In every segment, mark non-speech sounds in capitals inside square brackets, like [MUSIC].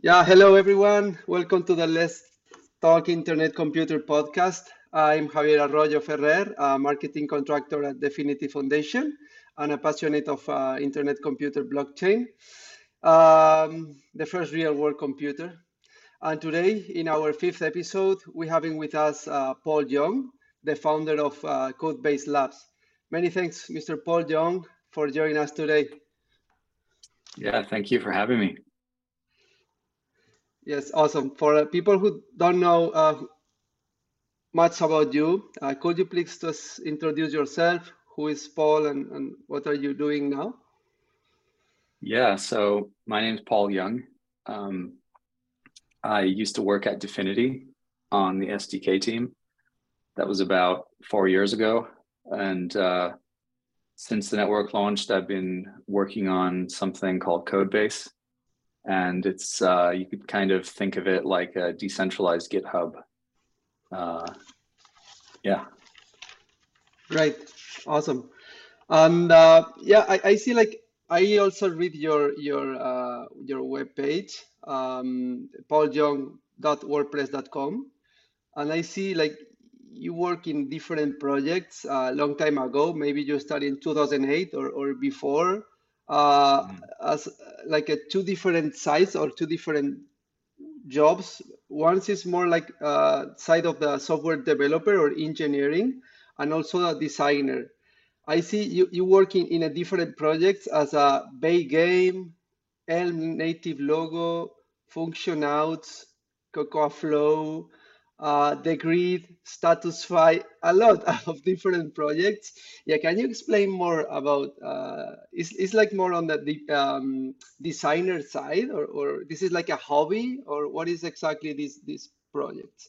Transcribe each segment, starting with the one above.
Yeah, hello everyone. Welcome to the Let's Talk Internet Computer podcast. I'm Javier Arroyo Ferrer, a marketing contractor at Dfinity Foundation and a passionate of uh, internet computer blockchain, um, the first real world computer. And today, in our fifth episode, we're having with us uh, Paul Young, the founder of uh, Codebase Labs. Many thanks, Mr. Paul Young, for joining us today. Yeah, thank you for having me. Yes, awesome. For uh, people who don't know uh, much about you, uh, could you please just introduce yourself? Who is Paul and, and what are you doing now? Yeah, so my name is Paul Young. Um, I used to work at Dfinity on the SDK team. That was about four years ago. And uh, since the network launched, I've been working on something called Codebase. And it's, uh, you could kind of think of it like a decentralized GitHub. Uh, yeah. Right. Awesome. And uh, yeah, I, I see like I also read your your uh, your web page, um, paulyoung.wordpress.com, and I see like you work in different projects a uh, long time ago. Maybe you started in 2008 or, or before, uh, as like a two different sides or two different jobs. One is more like uh, side of the software developer or engineering, and also a designer. I see you, you working in a different projects as a Bay Game, Elm native logo, Function Outs, Cocoa Flow, uh, the grid, Statusfy, a lot [LAUGHS] of different projects. Yeah, can you explain more about? Uh, is is like more on the um, designer side, or, or this is like a hobby, or what is exactly this this project?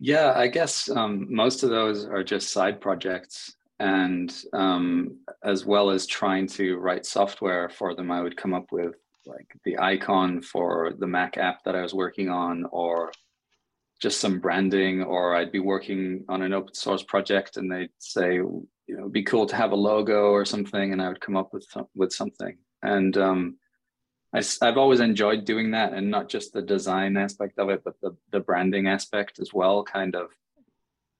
Yeah, I guess um, most of those are just side projects and um, as well as trying to write software for them, I would come up with like the icon for the Mac app that I was working on, or just some branding, or I'd be working on an open source project and they'd say, you know, it'd be cool to have a logo or something, and I would come up with with something. And um, I, have always enjoyed doing that, and not just the design aspect of it, but the the branding aspect as well. Kind of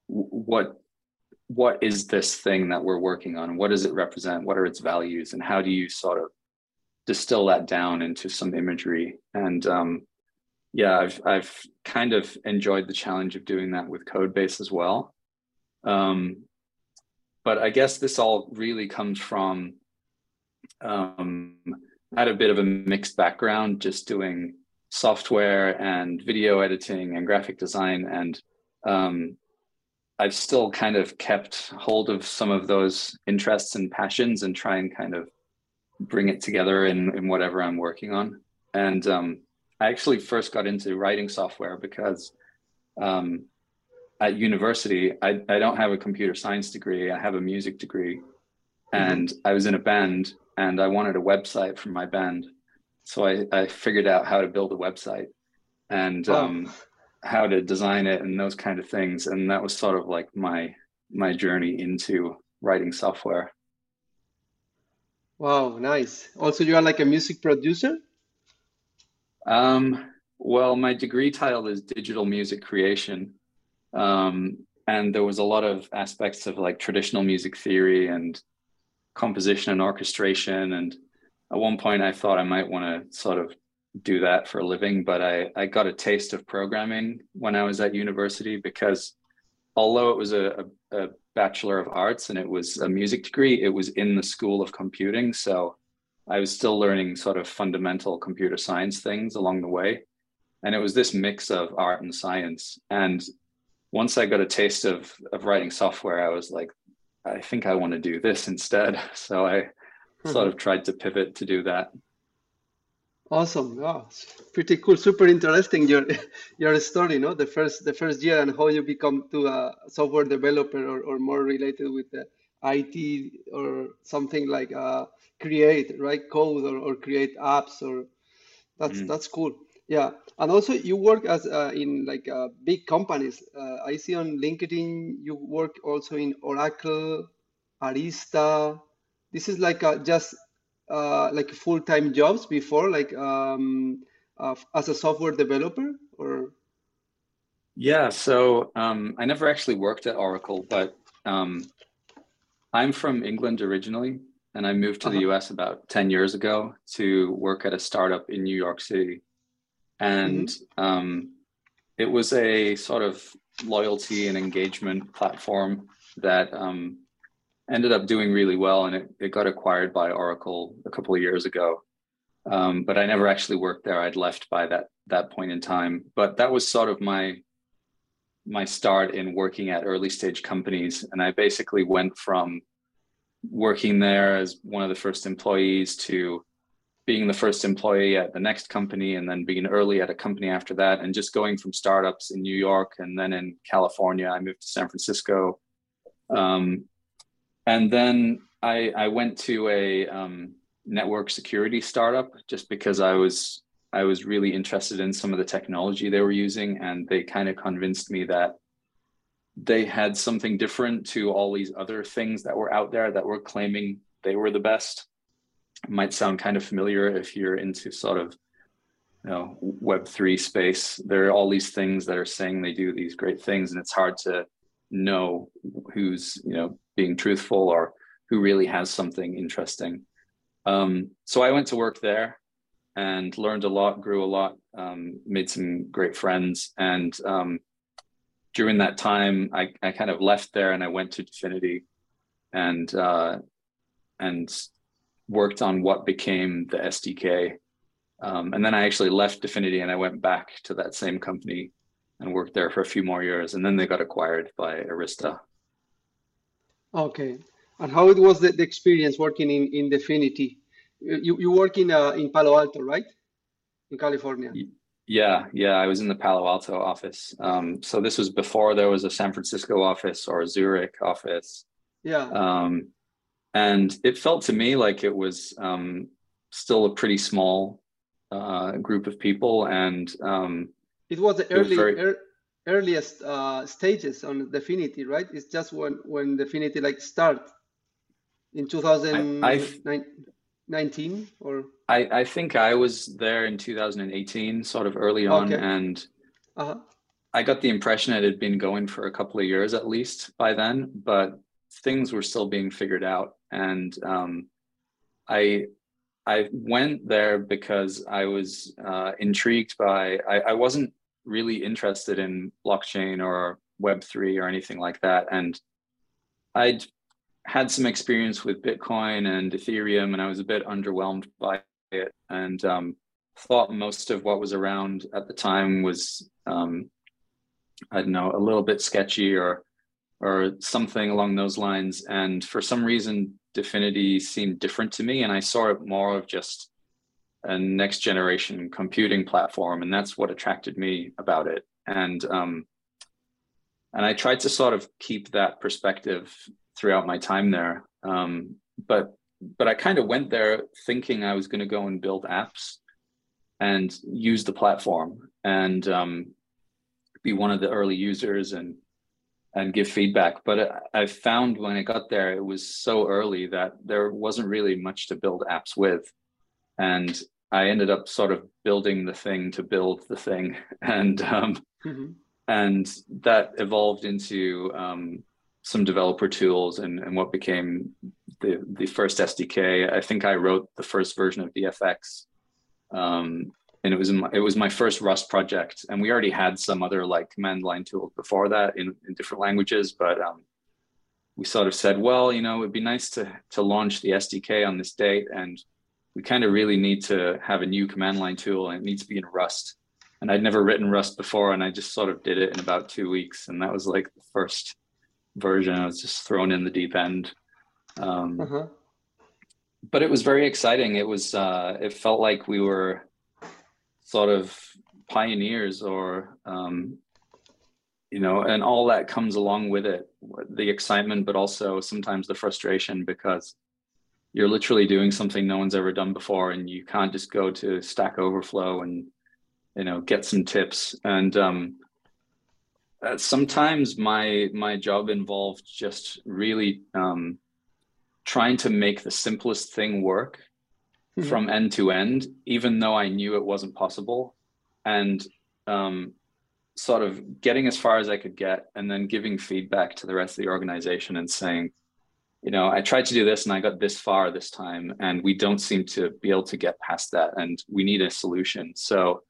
what what is this thing that we're working on? What does it represent? What are its values? And how do you sort of distill that down into some imagery? And um, yeah, I've, I've kind of enjoyed the challenge of doing that with Codebase as well. Um, but I guess this all really comes from, um, I had a bit of a mixed background just doing software and video editing and graphic design and um, I've still kind of kept hold of some of those interests and passions and try and kind of bring it together in, in whatever I'm working on. And um, I actually first got into writing software because um, at university, I, I don't have a computer science degree, I have a music degree. Mm-hmm. And I was in a band and I wanted a website for my band. So I, I figured out how to build a website. And oh. um, how to design it and those kind of things and that was sort of like my my journey into writing software wow nice also you are like a music producer um well my degree title is digital music creation um and there was a lot of aspects of like traditional music theory and composition and orchestration and at one point i thought i might want to sort of do that for a living, but I, I got a taste of programming when I was at university because although it was a, a, a, Bachelor of Arts and it was a music degree, it was in the School of Computing. So I was still learning sort of fundamental computer science things along the way. And it was this mix of art and science. And once I got a taste of, of writing software, I was like, I think I want to do this instead. [LAUGHS] So I hmm. sort of tried to pivot to do that. Awesome. Oh, pretty cool. Super interesting your [LAUGHS] your story, no? The first the first year and how you become to a software developer or, or more related with the IT or something like uh, create right code or, or create apps or that's mm. that's cool. Yeah, and also you work as uh, in like uh, big companies. Uh, I see on LinkedIn you work also in Oracle, Arista. This is like a, just uh, like full-time jobs before like um, uh, as a software developer or? Yeah, so um, I never actually worked at Oracle, but um, I'm from England originally, and I moved to uh-huh. the US about 10 years ago to work at a startup in New York City. And mm-hmm. um, it was a sort of loyalty and engagement platform that um, ended up doing really well. And it, it got acquired by Oracle a couple of years ago. Um, but I never actually worked there. I'd left by that that point in time. But that was sort of my my start in working at early stage companies. And I basically went from working there as one of the first employees to being the first employee at the next company and then being early at a company after that and just going from startups in New York and then in California. I moved to San Francisco. Um, and then I, I went to a um, network security startup just because I was I was really interested in some of the technology they were using, and they kind of convinced me that they had something different to all these other things that were out there that were claiming they were the best. It might sound kind of familiar if you're into sort of you know web 3 space. There are all these things that are saying they do these great things and it's hard to know who's you know being truthful or who really has something interesting. Um, so i went to work there and learned a lot, grew a lot, um, made some great friends. And um, during that time, I, I kind of left there and I went to Dfinity and uh, and worked on what became the SDK. Um, and then I actually left Dfinity and I went back to that same company and worked there for a few more years. And then they got acquired by Arista. Okay. And how it was the, the experience working in, in Dfinity? You, you work in uh, in Palo Alto, right? In California. Yeah, yeah, I was in the Palo Alto office. Um, so this was before there was a San Francisco office or a Zurich office. Yeah. Um, and it felt to me like it was um, still a pretty small uh, group of people, and um, it was the early was very... er, earliest uh, stages on Dfinity, right? It's just when when Dfinity like start in 2009. 19 or I, I think I was there in 2018, sort of early on, okay. and uh-huh. I got the impression it had been going for a couple of years at least by then, but things were still being figured out. And um, I I went there because I was uh, intrigued by. I, I wasn't really interested in blockchain or Web three or anything like that, and I'd had some experience with Bitcoin and Ethereum, and I was a bit underwhelmed by it, and um, thought most of what was around at the time was, um, I don't know, a little bit sketchy or or something along those lines. And for some reason, Dfinity seemed different to me, and I saw it more of just a next generation computing platform, and that's what attracted me about it. And um, and I tried to sort of keep that perspective throughout my time there. Um, but but I kind of went there thinking I was going to go and build apps and use the platform and um, be one of the early users and and give feedback. But I found when I got there, it was so early that there wasn't really much to build apps with, and I ended up sort of building the thing to build the thing, [LAUGHS] and um, mm-hmm. and that evolved into um, some developer tools and, and what became the, the first SDK. I think I wrote the first version of DFX. Um, and it was my, it was my first Rust project. And we already had some other like command line tools before that in, in different languages, but um, we sort of said, well, you know, it'd be nice to to launch the SDK on this date, and we kind of really need to have a new command line tool, and it needs to be in Rust. And I'd never written Rust before, and I just sort of did it in about two weeks, and that was like the first version. I was just thrown in the deep end. Um, uh-huh. But it was very exciting. It was. Uh, it felt like we were sort of pioneers, or um, you know, and all that comes along with it, the excitement, but also sometimes the frustration because you're literally doing something no one's ever done before, and you can't just go to Stack Overflow and you know get some tips and um, uh, sometimes my my job involved just really um, trying to make the simplest thing work mm-hmm. from end to end, even though I knew it wasn't possible, and um, sort of getting as far as I could get, and then giving feedback to the rest of the organization and saying, you know, I tried to do this and I got this far this time, and we don't seem to be able to get past that, and we need a solution. So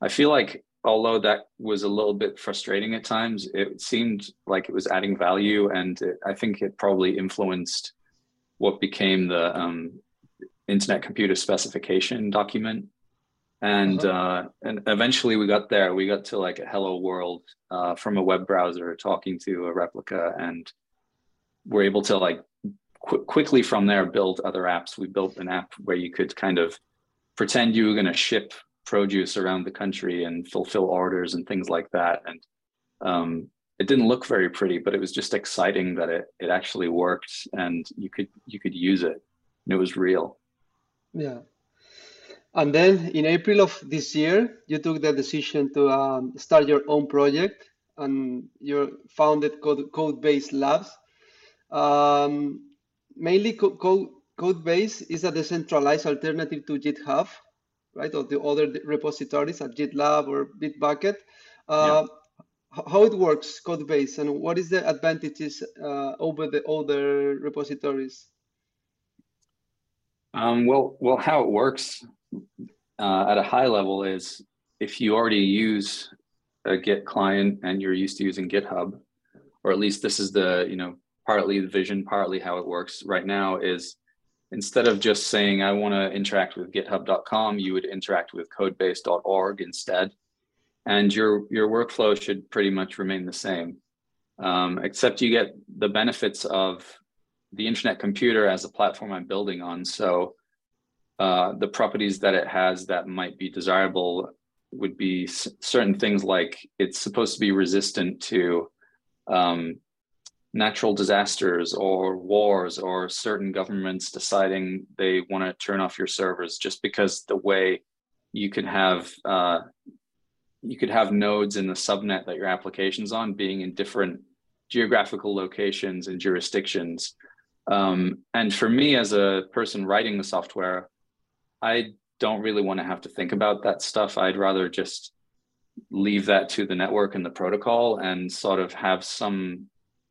I feel like although that was a little bit frustrating at times, it seemed like it was adding value, and it, I think it probably influenced what became the um, Internet Computer Specification document. And uh-huh. uh, and eventually we got there. We got to like a hello world uh, from a web browser talking to a replica, and we're able to like qu- quickly from there build other apps. We built an app where you could kind of pretend you were going to ship produce around the country and fulfill orders and things like that. And um, it didn't look very pretty, but it was just exciting that it it actually worked and you could you could use it. And it was real. Yeah. And then in April of this year, you took the decision to um, start your own project and you founded Code, Codebase Labs. Um, mainly, Code, Codebase is a decentralized alternative to GitHub right? Or the other repositories at GitLab or Bitbucket. Uh, yeah. How it works, code base, and what is the advantages uh, over the other repositories? Um, well, well, how it works uh, at a high level is if you already use a Git client and you're used to using GitHub, or at least this is the you know partly the vision, partly how it works right now is instead of just saying I want to interact with github.com, you would interact with codebase.org instead. And your your workflow should pretty much remain the same, um, except you get the benefits of the internet computer as a platform I'm building on. So uh, the properties that it has that might be desirable would be certain things like it's supposed to be resistant to um, natural disasters or wars or certain governments deciding they want to turn off your servers just because the way you could have uh, you could have nodes in the subnet that your application's on being in different geographical locations and jurisdictions. Um, and for me as a person writing the software i don't really want to have to think about that stuff. I'd rather just leave that to the network and the protocol and sort of have some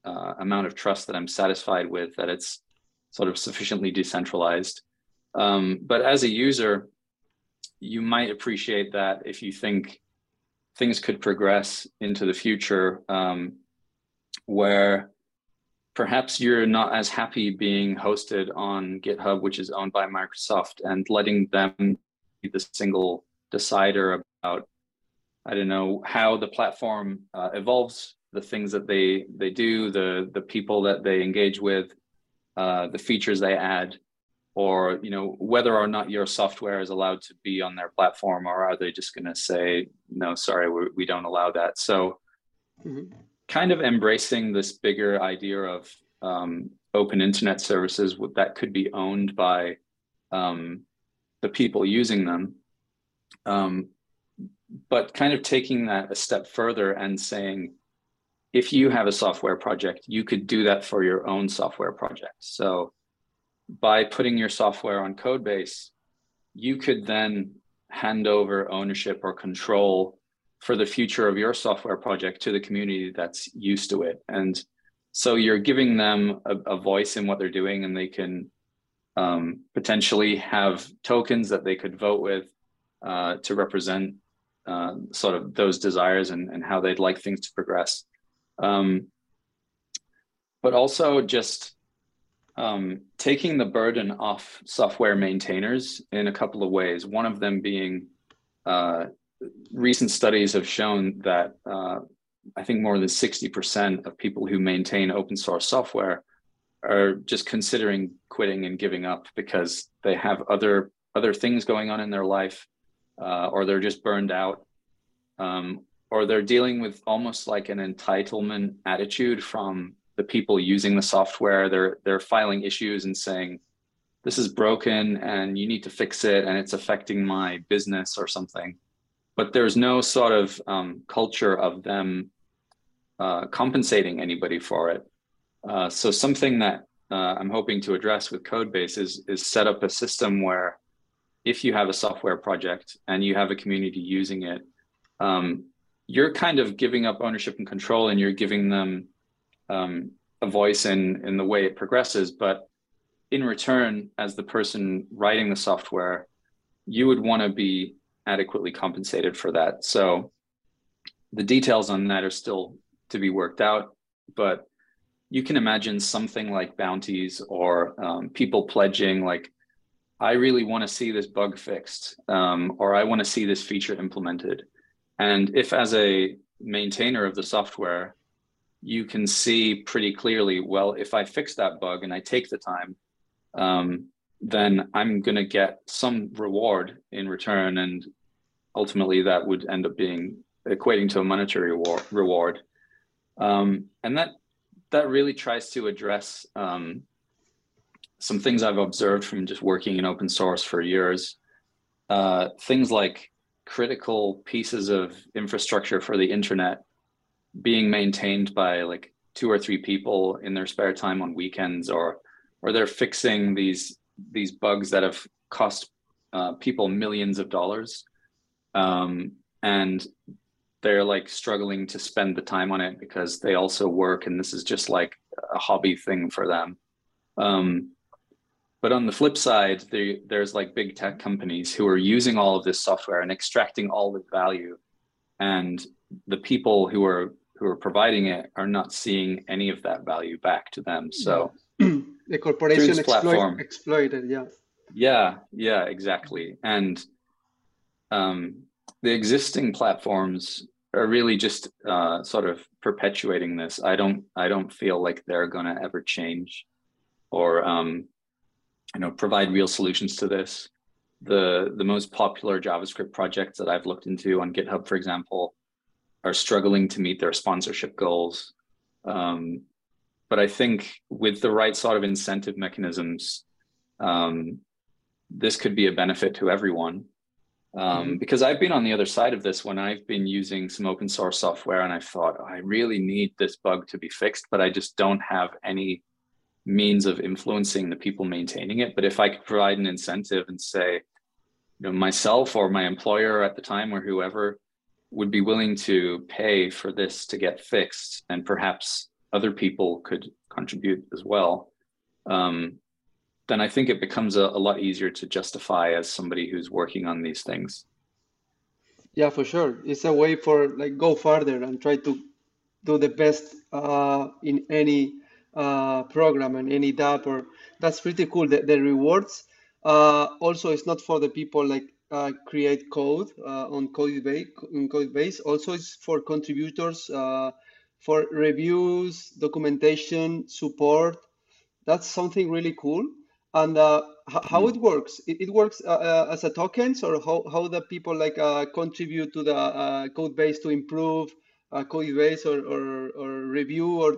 uh, amount of trust that I'm satisfied with that it's sort of sufficiently decentralized. Um, but as a user, you might appreciate that if you think things could progress into the future um, where perhaps you're not as happy being hosted on GitHub, which is owned by Microsoft, and letting them be the single decider about, I don't know, how the platform uh, evolves the things that they they do, the the people that they engage with, uh, the features they add, or you know whether or not your software is allowed to be on their platform, or are they just going to say no, sorry, we, we don't allow that. So, mm-hmm. kind of embracing this bigger idea of um, open internet services that could be owned by um, the people using them. Um, but kind of taking that a step further and saying, if you have a software project, you could do that for your own software project. So by putting your software on Codebase, you could then hand over ownership or control for the future of your software project to the community that's used to it. And so you're giving them a, a voice in what they're doing, and they can um, potentially have tokens that they could vote with uh, to represent uh, sort of those desires and, and how they'd like things to progress. Um, but also just um, taking the burden off software maintainers in a couple of ways. One of them being uh, recent studies have shown that uh, I think more than 60% of people who maintain open source software are just considering quitting and giving up because they have other other things going on in their life uh, or they're just burned out um, or they're dealing with almost like an entitlement attitude from the people using the software. They're they're filing issues and saying, "This is broken, and you need to fix it, and it's affecting my business or something." But there's no sort of um, culture of them uh, compensating anybody for it. Uh, so something that uh, I'm hoping to address with Codebase is is set up a system where if you have a software project and you have a community using it, um, you're kind of giving up ownership and control and you're giving them um, a voice in, in the way it progresses. But in return, as the person writing the software, you would want to be adequately compensated for that. So the details on that are still to be worked out, but you can imagine something like bounties or um, people pledging like I really want to see this bug fixed, um, or I want to see this feature implemented. And if as a maintainer of the software, you can see pretty clearly, well, if I fix that bug and I take the time, um, then I'm going to get some reward in return. And ultimately that would end up being equating to a monetary reward. Um, and that, that really tries to address um, some things I've observed from just working in open source for years. Uh, things like critical pieces of infrastructure for the internet being maintained by like two or three people in their spare time on weekends, or or they're fixing these these bugs that have cost uh, people millions of dollars, um, and they're like struggling to spend the time on it because they also work, and this is just like a hobby thing for them. Um, but on the flip side, they, there's like big tech companies who are using all of this software and extracting all the value. And the people who are who are providing it are not seeing any of that value back to them. So [CLEARS THROAT] the corporation exploit, platform, exploited, yeah. Yeah, yeah, exactly. And um, the existing platforms are really just uh, sort of perpetuating this. I don't I don't feel like they're gonna ever change or um, you know, provide real solutions to this. The, the most popular JavaScript projects that I've looked into on GitHub, for example, are struggling to meet their sponsorship goals. Um, but I think with the right sort of incentive mechanisms, um, this could be a benefit to everyone. Um, mm-hmm. Because I've been on the other side of this when I've been using some open source software and I thought, oh, I really need this bug to be fixed, but I just don't have any means of influencing the people maintaining it. But if I could provide an incentive and say, you know, myself or my employer at the time or whoever would be willing to pay for this to get fixed, and perhaps other people could contribute as well, um, then I think it becomes a, a lot easier to justify as somebody who's working on these things. Yeah, for sure. It's a way for like go further and try to do the best uh, in any uh, program and any DApp or that's pretty cool. The, the rewards uh, also it's not for the people like uh, create code uh, on Codebase. On Codebase also it's for contributors uh, for reviews, documentation, support. That's something really cool. And uh, how it works? It, it works as a tokens, or how, how the people like contribute to the code base to improve code base or, or, or review or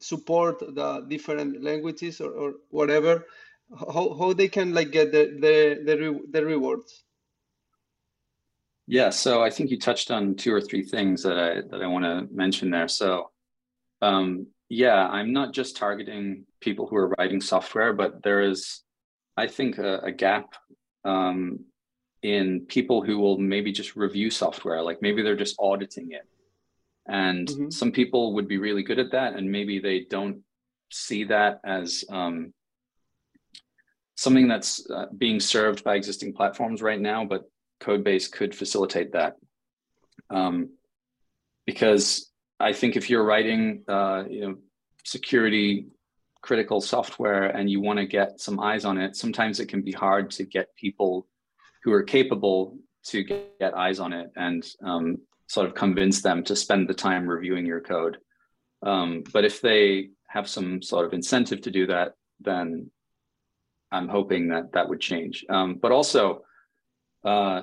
support the different languages or, or whatever how, how they can like get the the the, re the rewards? Yeah so i think you touched on two or three things that i that i want to mention there. So um, yeah i'm not just targeting people who are writing software but there is i think a, a gap um, in people who will maybe just review software. Like maybe they're just auditing it and mm-hmm. some people would be really good at that, and maybe they don't see that as um, something that's uh, being served by existing platforms right now, but Codebase could facilitate that. Um, because I think if you're writing, uh, you know, security critical software and you want to get some eyes on it, sometimes it can be hard to get people who are capable to get, get eyes on it. And um, sort of convince them to spend the time reviewing your code. Um, but if they have some sort of incentive to do that, then I'm hoping that that would change. Um, but also, uh,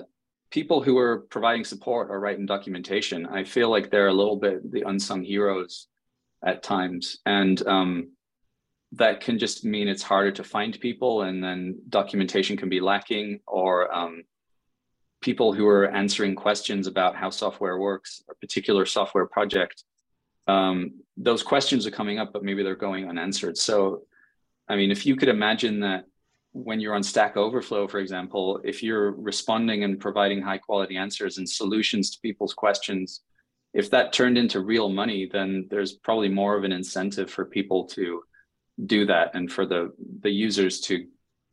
people who are providing support or writing documentation, I feel like they're a little bit the unsung heroes at times. And um, that can just mean it's harder to find people and then documentation can be lacking or um, people who are answering questions about how software works, a particular software project, um, those questions are coming up, but maybe they're going unanswered. So, I mean, if you could imagine that when you're on Stack Overflow, for example, if you're responding and providing high quality answers and solutions to people's questions, if that turned into real money, then there's probably more of an incentive for people to do that and for the the users to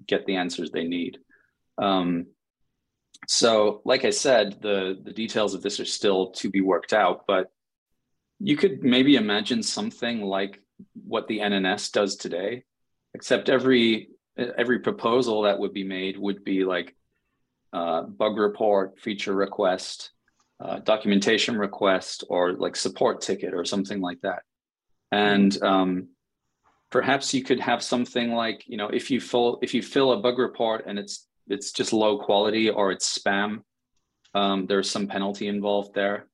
get the answers they need. Um, so, like I said, the the details of this are still to be worked out, but you could maybe imagine something like what the NNS does today, except every every proposal that would be made would be like uh, bug report, feature request, uh, documentation request, or like support ticket or something like that. And um, perhaps you could have something like you know if you fill if you fill a bug report and it's it's just low quality or it's spam, um, there's some penalty involved there.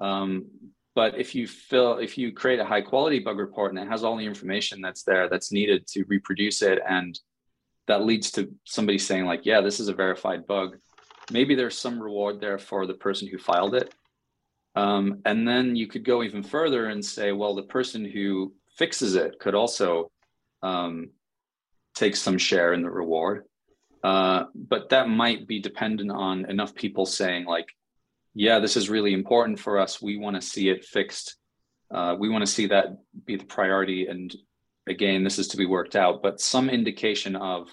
Um, but if you fill, if you create a high quality bug report and it has all the information that's there that's needed to reproduce it, and that leads to somebody saying like, yeah, this is a verified bug, maybe there's some reward there for the person who filed it. Um, and then you could go even further and say, well, the person who fixes it could also um, take some share in the reward. Uh, but that might be dependent on enough people saying like, yeah, this is really important for us. We want to see it fixed. Uh, we want to see that be the priority. And again, this is to be worked out, but some indication of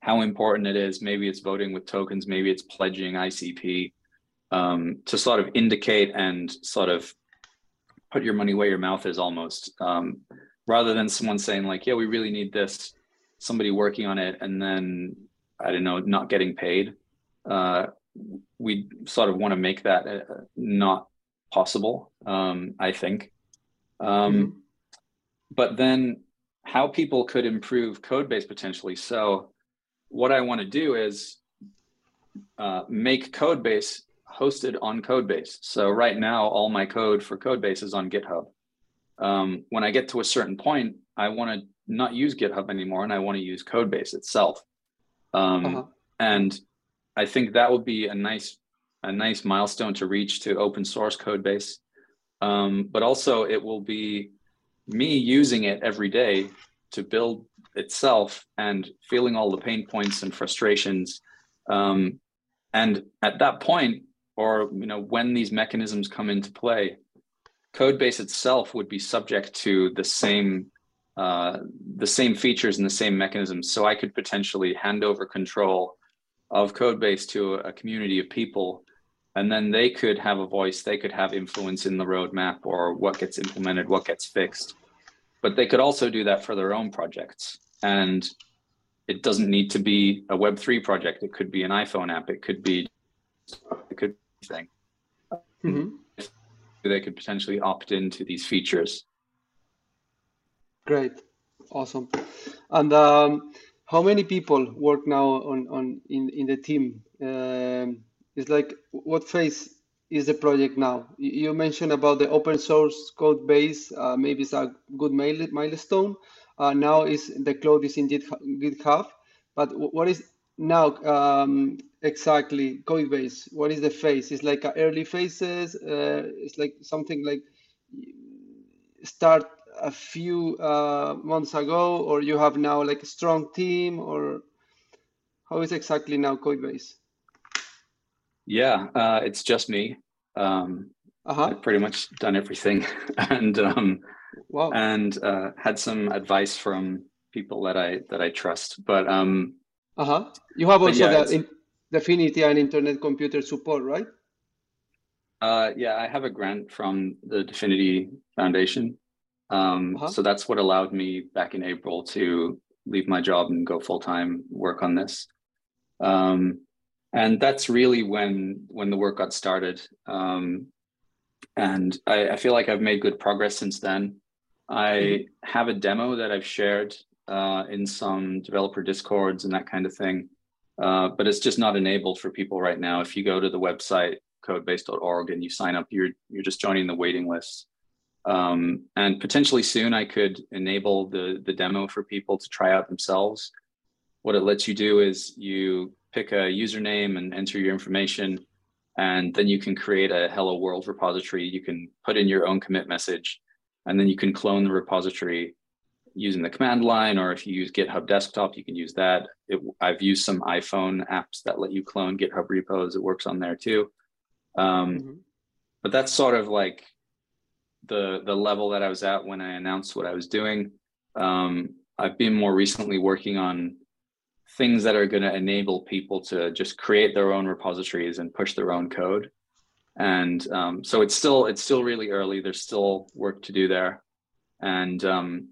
how important it is. Maybe it's voting with tokens, maybe it's pledging ICP um, to sort of indicate and sort of put your money where your mouth is almost, um, rather than someone saying like, yeah, we really need this, somebody working on it, and then I don't know, not getting paid. Uh, we sort of want to make that uh, not possible. Um, I think. Um, mm-hmm. But then, how people could improve code base potentially. So, what I want to do is uh, make code base hosted on Codebase. So right now, all my code for Codebase is on GitHub. Um, when I get to a certain point, I want to not use GitHub anymore, and I want to use Codebase itself. Um, uh-huh. And I think that would be a nice a nice milestone to reach to open source code base. Um, but also it will be me using it every day to build itself and feeling all the pain points and frustrations. Um, and at that point, or you know, when these mechanisms come into play, code base itself would be subject to the same uh, the same features and the same mechanisms. So I could potentially hand over control of Codebase to a community of people, and then they could have a voice, they could have influence in the roadmap or what gets implemented, what gets fixed. But they could also do that for their own projects. And it doesn't need to be a Web3 project. It could be an iPhone app. It could be, it could be anything. Mm-hmm. They could potentially opt into these features. Great. Awesome. And um, how many people work now on on in in the team? Um, it's like what phase is the project now? You mentioned about the open source code base. Uh, maybe it's a good milestone. Uh, now is the code is in GitHub, but what is now um, exactly code base? What is the phase? It's like early phases. Uh, it's like something like start a few uh, months ago, or you have now like a strong team, or how is exactly now Codebase? Yeah, uh, it's just me. Um, uh-huh. I've pretty much done everything, [LAUGHS] and um, wow. and uh, had some advice from people that I that I trust. But um, uh huh. You have also yeah, the in, Dfinity and Internet Computer support, right? Uh, yeah, I have a grant from the Dfinity Foundation, um, uh-huh. So that's what allowed me back in April to leave my job and go full time work on this. Um, and that's really when when the work got started. Um, and I, I, feel like I've made good progress since then. I mm-hmm. have a demo that I've shared uh, in some developer discords and that kind of thing, uh, but it's just not enabled for people right now. If you go to the website codebase.org and you sign up, you're you're just joining the waiting list. Um, and potentially soon I could enable the, the demo for people to try out themselves. What it lets you do is you pick a username and enter your information, and then you can create a hello world repository. You can put in your own commit message, and then you can clone the repository. using the command line, or if you use GitHub Desktop, you can use that. It, I've used some iPhone apps that let you clone GitHub repos. It works on there too. Um, mm-hmm. But that's sort of like the the level that I was at when I announced what I was doing. Um, I've been more recently working on things that are going to enable people to just create their own repositories and push their own code. And um, so it's still it's still really early. There's still work to do there, and um,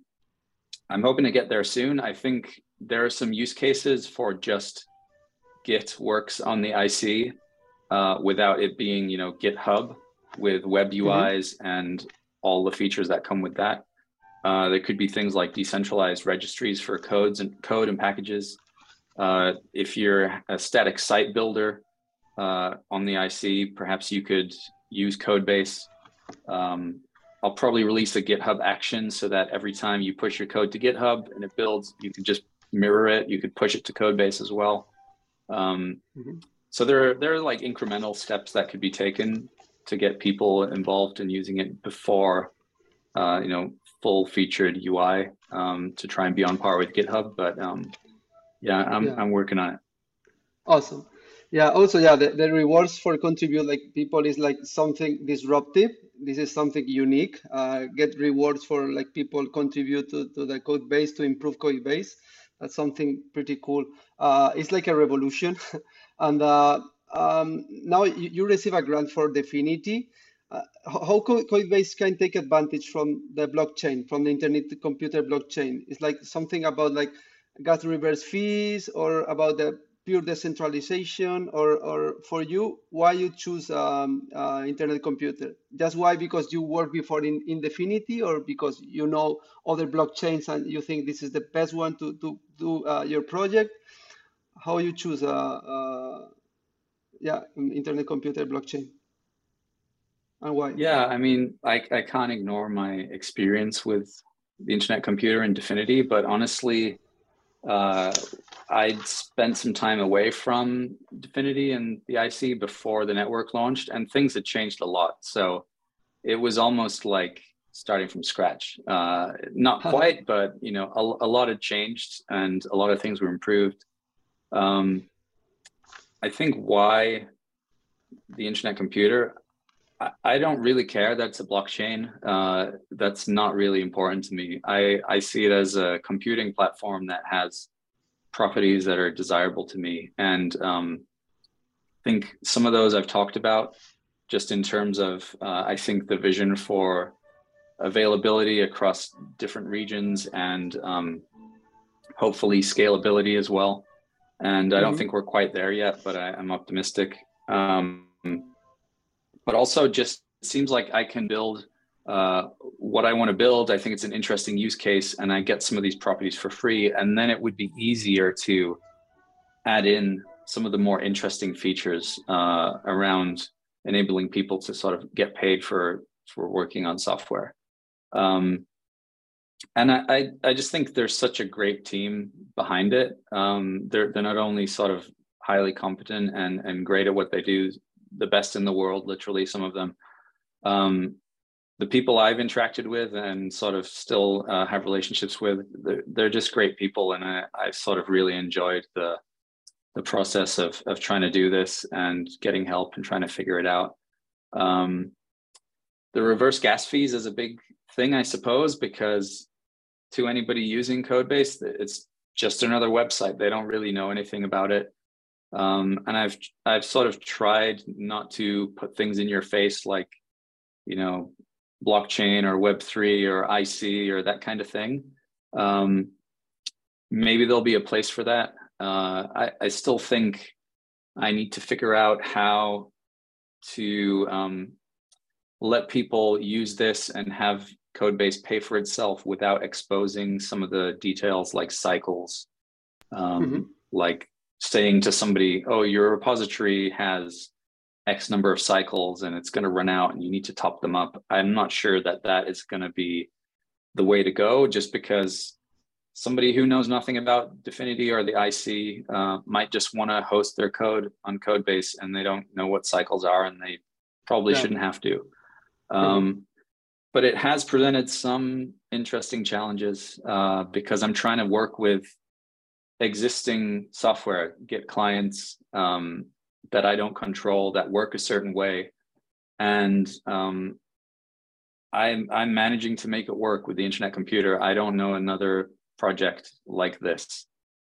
I'm hoping to get there soon. I think there are some use cases for just Git works on the IC uh, without it being, you know, GitHub with web UIs mm-hmm. and all the features that come with that. Uh, there could be things like decentralized registries for codes and code and packages. Uh, if you're a static site builder uh, on the IC, perhaps you could use Codebase. Um, I'll probably release a GitHub action so that every time you push your code to GitHub and it builds, you can just mirror it. You could push it to Codebase as well. Um, mm-hmm. So there are, there are like incremental steps that could be taken to get people involved in using it before, uh, you know, full featured UI um, to try and be on par with GitHub. But um, yeah, I'm, yeah. I'm working on it. Awesome. Yeah. Also, yeah, the, the rewards for contribute like people is like something disruptive. This is something unique. Uh, get rewards for like people contribute to, to the code base to improve code base. That's something pretty cool. Uh, it's like a revolution. [LAUGHS] and uh, um, now you, you, receive a grant for Dfinity. Uh, how Codebase can take advantage from the blockchain, from the internet computer blockchain? It's like something about like gas reverse fees or about the pure decentralization or, or for you, why you choose um, uh, internet computer? Just why? Because you worked before in, in Dfinity or because you know other blockchains and you think this is the best one to, to do uh, your project? How you choose uh, uh yeah, internet computer blockchain? And why? Yeah, I mean, I, I can't ignore my experience with the internet computer and Dfinity, but honestly, uh, I'd spent some time away from Dfinity and the IC before the network launched, and things had changed a lot. So it was almost like starting from scratch. Uh, not quite, but you know, a, a, lot had changed, and a lot of things were improved. Um, I think why the internet computer. I, I don't really care that's a blockchain. Uh, that's not really important to me. I, I see it as a computing platform that has properties that are desirable to me. And um, I think some of those I've talked about just in terms of, uh, I think the vision for availability across different regions and um, hopefully scalability as well. And I don't mm-hmm. think we're quite there yet, but I, am optimistic. Um, but also just seems like I can build uh, what I want to build. I think it's an interesting use case, and I get some of these properties for free. And then it would be easier to add in some of the more interesting features uh, around enabling people to sort of get paid for for working on software. Um, and I, I, I just think there's such a great team behind it. Um, they're they're not only sort of highly competent and and great at what they do, the best in the world, literally some of them. Um, the people I've interacted with and sort of still uh, have relationships with, they're, they're, just great people, and I, I've sort of really enjoyed the the process of of trying to do this and getting help and trying to figure it out. Um, the reverse gas fees is a big thing, I suppose, because to anybody using Codebase, it's just another website. They don't really know anything about it. Um, and I've I've sort of tried not to put things in your face like, you know, blockchain or Web3 or IC or that kind of thing. Um, maybe there'll be a place for that. Uh, I, I still think I need to figure out how to um, let people use this and have Codebase pay for itself without exposing some of the details like cycles, um, mm-hmm. like saying to somebody, oh, your repository has X number of cycles and it's going to run out and you need to top them up. I'm not sure that that is going to be the way to go just because somebody who knows nothing about Dfinity or the IC uh, might just want to host their code on Codebase and they don't know what cycles are and they probably yeah. shouldn't have to. Um, but it has presented some interesting challenges uh, because I'm trying to work with existing software, Git clients um, that I don't control that work a certain way, and um, I'm I'm managing to make it work with the internet computer. I don't know another project like this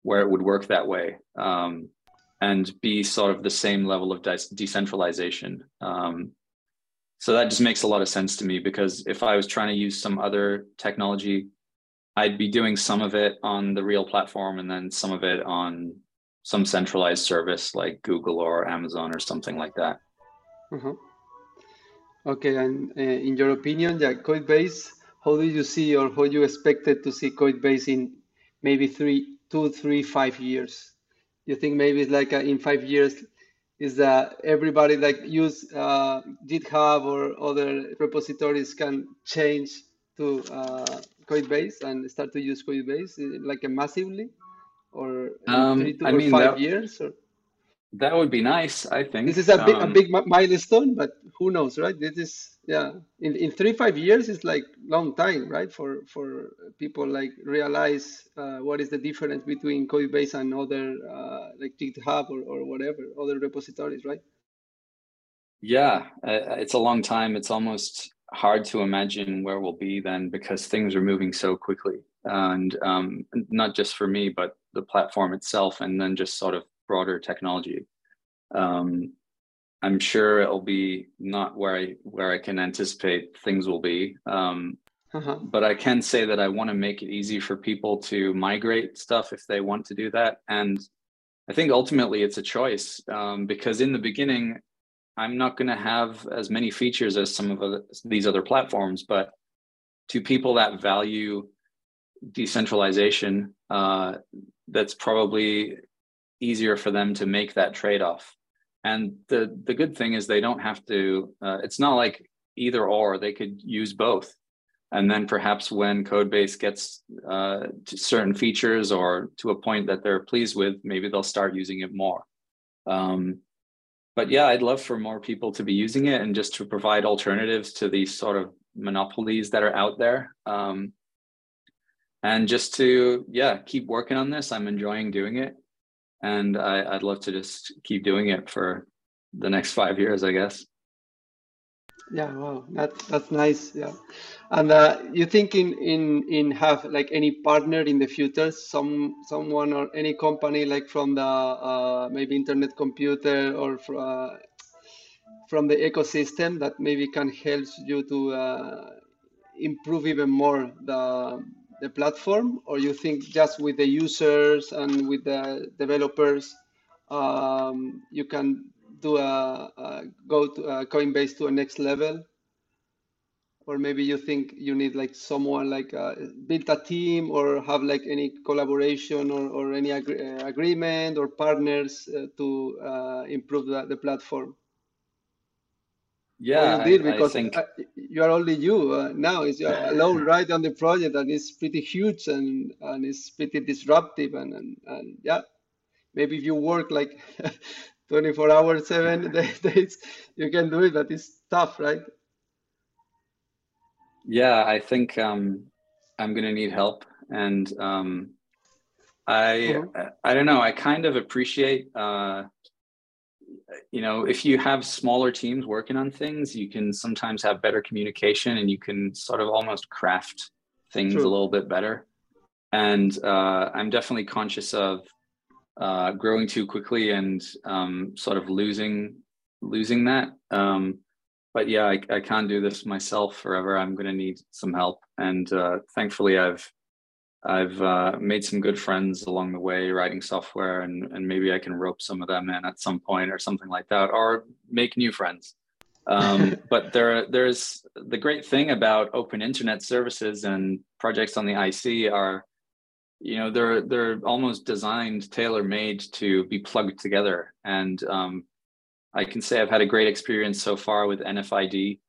where it would work that way um, and be sort of the same level of de- decentralization. Um, so that just makes a lot of sense to me because if I was trying to use some other technology, I'd be doing some of it on the real platform and then some of it on some centralized service like Google or Amazon or something like that. Mm-hmm. Okay, and uh, in your opinion, yeah, Codebase, how do you see or how you expected to see Codebase in maybe three, two, three, five years? You think maybe it's like a, in five years, is that everybody like use uh, GitHub or other repositories can change to uh, Codebase and start to use Codebase like massively, or um, three to I mean, five that, years? Or? That would be nice. I think this is a big, um, a big milestone, but who knows, right? This is yeah. In in three five years is like long time, right? For for people like realize uh, what is the difference between Codebase and other uh, like GitHub or or whatever other repositories, right? Yeah, uh, it's a long time. It's almost hard to imagine where we'll be then because things are moving so quickly, and um, not just for me, but the platform itself, and then just sort of broader technology. Um, I'm sure it'll be not where I where I can anticipate things will be. Um, uh-huh. But I can say that I want to make it easy for people to migrate stuff if they want to do that. And I think ultimately it's a choice um, because in the beginning, I'm not going to have as many features as some of other, these other platforms. But to people that value decentralization, uh, that's probably easier for them to make that trade-off. And the the good thing is they don't have to uh, it's not like either or they could use both. And then perhaps when codebase gets uh, to certain features or to a point that they're pleased with maybe they'll start using it more. Um, but yeah i'd love for more people to be using it and just to provide alternatives to these sort of monopolies that are out there. Um, and just to yeah keep working on this. I'm enjoying doing it and I, would love to just keep doing it for the next five years, I guess. Yeah, wow, that that's nice. Yeah, and uh, you think in in in have like any partner in the future, some someone or any company like from the uh, maybe internet computer or from, uh, from the ecosystem that maybe can help you to uh, improve even more the the platform, or you think just with the users and with the developers, um, you can do a, a go to a Codebase to a next level? Or maybe you think you need like someone like build a team or have like any collaboration or, or any agree, uh, agreement or partners uh, to uh, improve the, the platform? Yeah, you did because I think... you are only you uh, now. Is you [LAUGHS] alone right on the project and it's pretty huge and and it's pretty disruptive and and, and yeah, maybe if you work like [LAUGHS] 24 hours, seven [LAUGHS] days, you can do it, but it's tough, right? Yeah, I think um, I'm gonna need help, and um, I mm-hmm. I don't know. I kind of appreciate. Uh, you know, if you have smaller teams working on things, you can sometimes have better communication and you can sort of almost craft things True. a little bit better. And uh, I'm definitely conscious of uh, growing too quickly and um, sort of losing losing that. Um, but yeah, I, I can't do this myself forever. I'm going to need some help, and uh, thankfully, I've I've uh, made some good friends along the way writing software, and, and maybe I can rope some of them in at some point or something like that, or make new friends. Um, [LAUGHS] but there, there's the great thing about open internet services and projects on the IC are, you know, they're they're almost designed tailor made to be plugged together. And um, I can say I've had a great experience so far with NFID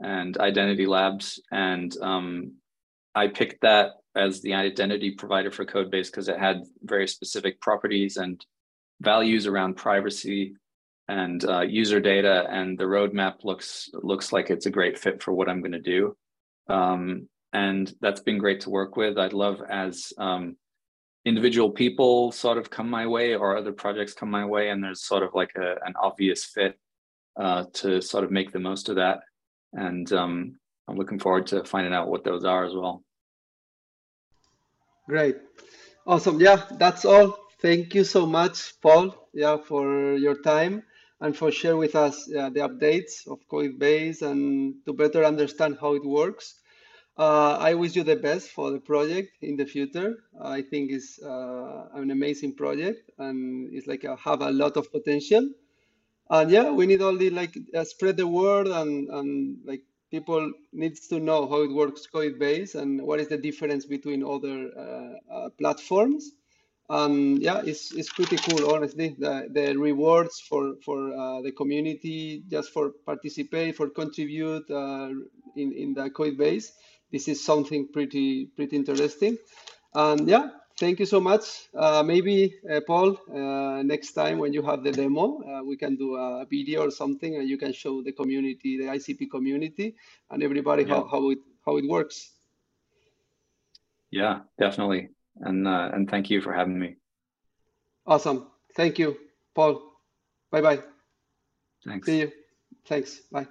and Identity Labs, and um, I picked that as the identity provider for Codebase because it had very specific properties and values around privacy and uh, user data, and the roadmap looks looks like it's a great fit for what I'm going to do. Um, and that's been great to work with. I'd love as um, individual people sort of come my way or other projects come my way and there's sort of like a, an obvious fit uh, to sort of make the most of that. And um, I'm looking forward to finding out what those are as well. Great. Awesome. Yeah, that's all. Thank you so much, Paul, yeah, for your time and for sharing with us uh, the updates of Codebase and to better understand how it works. Uh, I wish you the best for the project in the future. I think it's uh, an amazing project and it's like a, have a lot of potential. And yeah, we need only like uh, spread the word and, and like people needs to know how it works Codebase and what is the difference between other uh, uh, platforms. Um, yeah, it's, it's pretty cool, honestly. The, the rewards for, for uh, the community, just for participate, for contribute in, in the Codebase this is something pretty pretty interesting. And yeah, thank you so much. Uh, maybe uh, Paul, uh, next time when you have the demo, uh, we can do a video or something, and you can show the community, the ICP community, and everybody yeah. how, how it how it works. Yeah, definitely. And uh, and thank you for having me. Awesome. Thank you, Paul. Bye bye. Thanks. See you. Thanks. Bye.